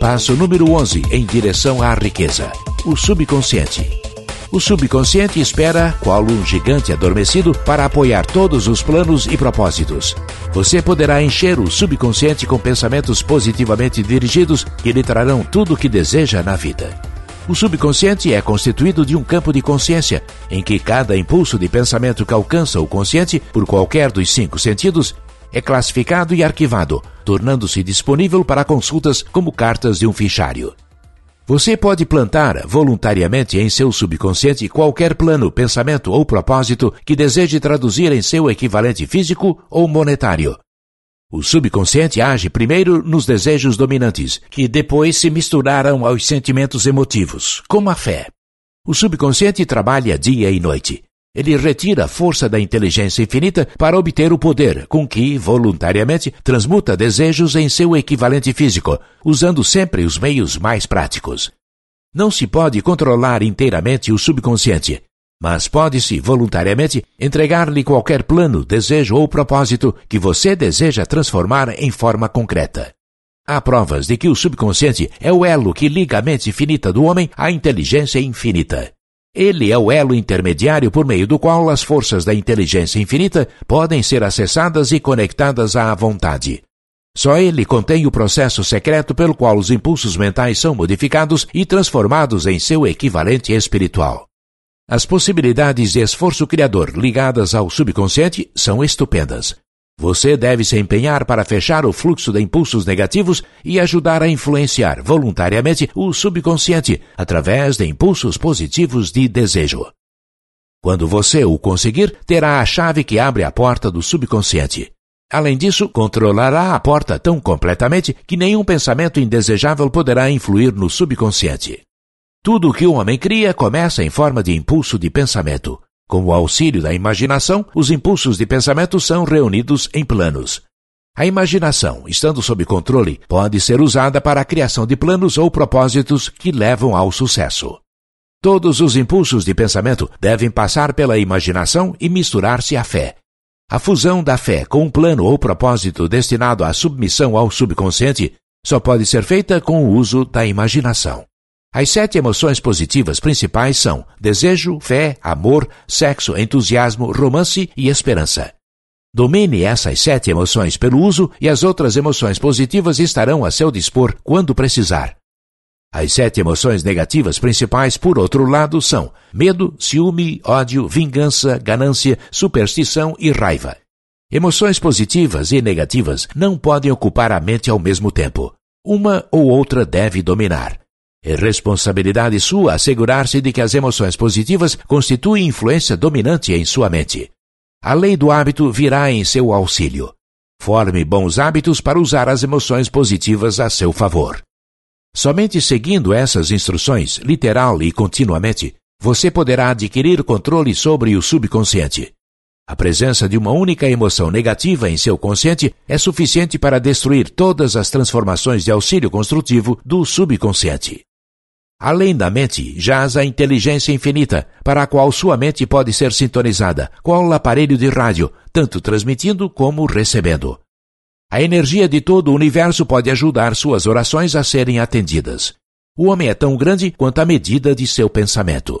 Passo número 11 em direção à riqueza. O subconsciente. O subconsciente espera, qual um gigante adormecido, para apoiar todos os planos e propósitos. Você poderá encher o subconsciente com pensamentos positivamente dirigidos que lhe trarão tudo o que deseja na vida. O subconsciente é constituído de um campo de consciência, em que cada impulso de pensamento que alcança o consciente, por qualquer dos cinco sentidos, é classificado e arquivado, tornando-se disponível para consultas como cartas de um fichário. Você pode plantar voluntariamente em seu subconsciente qualquer plano, pensamento ou propósito que deseje traduzir em seu equivalente físico ou monetário. O subconsciente age primeiro nos desejos dominantes, que depois se misturaram aos sentimentos emotivos, como a fé. O subconsciente trabalha dia e noite. Ele retira a força da inteligência infinita para obter o poder com que, voluntariamente, transmuta desejos em seu equivalente físico, usando sempre os meios mais práticos. Não se pode controlar inteiramente o subconsciente, mas pode-se voluntariamente entregar-lhe qualquer plano, desejo ou propósito que você deseja transformar em forma concreta. Há provas de que o subconsciente é o elo que liga a mente finita do homem à inteligência infinita. Ele é o elo intermediário por meio do qual as forças da inteligência infinita podem ser acessadas e conectadas à vontade. Só ele contém o processo secreto pelo qual os impulsos mentais são modificados e transformados em seu equivalente espiritual. As possibilidades de esforço criador ligadas ao subconsciente são estupendas. Você deve se empenhar para fechar o fluxo de impulsos negativos e ajudar a influenciar voluntariamente o subconsciente através de impulsos positivos de desejo. Quando você o conseguir, terá a chave que abre a porta do subconsciente. Além disso, controlará a porta tão completamente que nenhum pensamento indesejável poderá influir no subconsciente. Tudo o que o homem cria começa em forma de impulso de pensamento. Com o auxílio da imaginação, os impulsos de pensamento são reunidos em planos. A imaginação, estando sob controle, pode ser usada para a criação de planos ou propósitos que levam ao sucesso. Todos os impulsos de pensamento devem passar pela imaginação e misturar-se à fé. A fusão da fé com um plano ou propósito destinado à submissão ao subconsciente só pode ser feita com o uso da imaginação. As sete emoções positivas principais são desejo, fé, amor, sexo, entusiasmo, romance e esperança. Domine essas sete emoções pelo uso e as outras emoções positivas estarão a seu dispor quando precisar. As sete emoções negativas principais, por outro lado, são medo, ciúme, ódio, vingança, ganância, superstição e raiva. Emoções positivas e negativas não podem ocupar a mente ao mesmo tempo. Uma ou outra deve dominar. É responsabilidade sua assegurar-se de que as emoções positivas constituem influência dominante em sua mente. A lei do hábito virá em seu auxílio. Forme bons hábitos para usar as emoções positivas a seu favor. Somente seguindo essas instruções, literal e continuamente, você poderá adquirir controle sobre o subconsciente. A presença de uma única emoção negativa em seu consciente é suficiente para destruir todas as transformações de auxílio construtivo do subconsciente. Além da mente, jaz a inteligência infinita, para a qual sua mente pode ser sintonizada, qual aparelho de rádio, tanto transmitindo como recebendo. A energia de todo o universo pode ajudar suas orações a serem atendidas. O homem é tão grande quanto a medida de seu pensamento.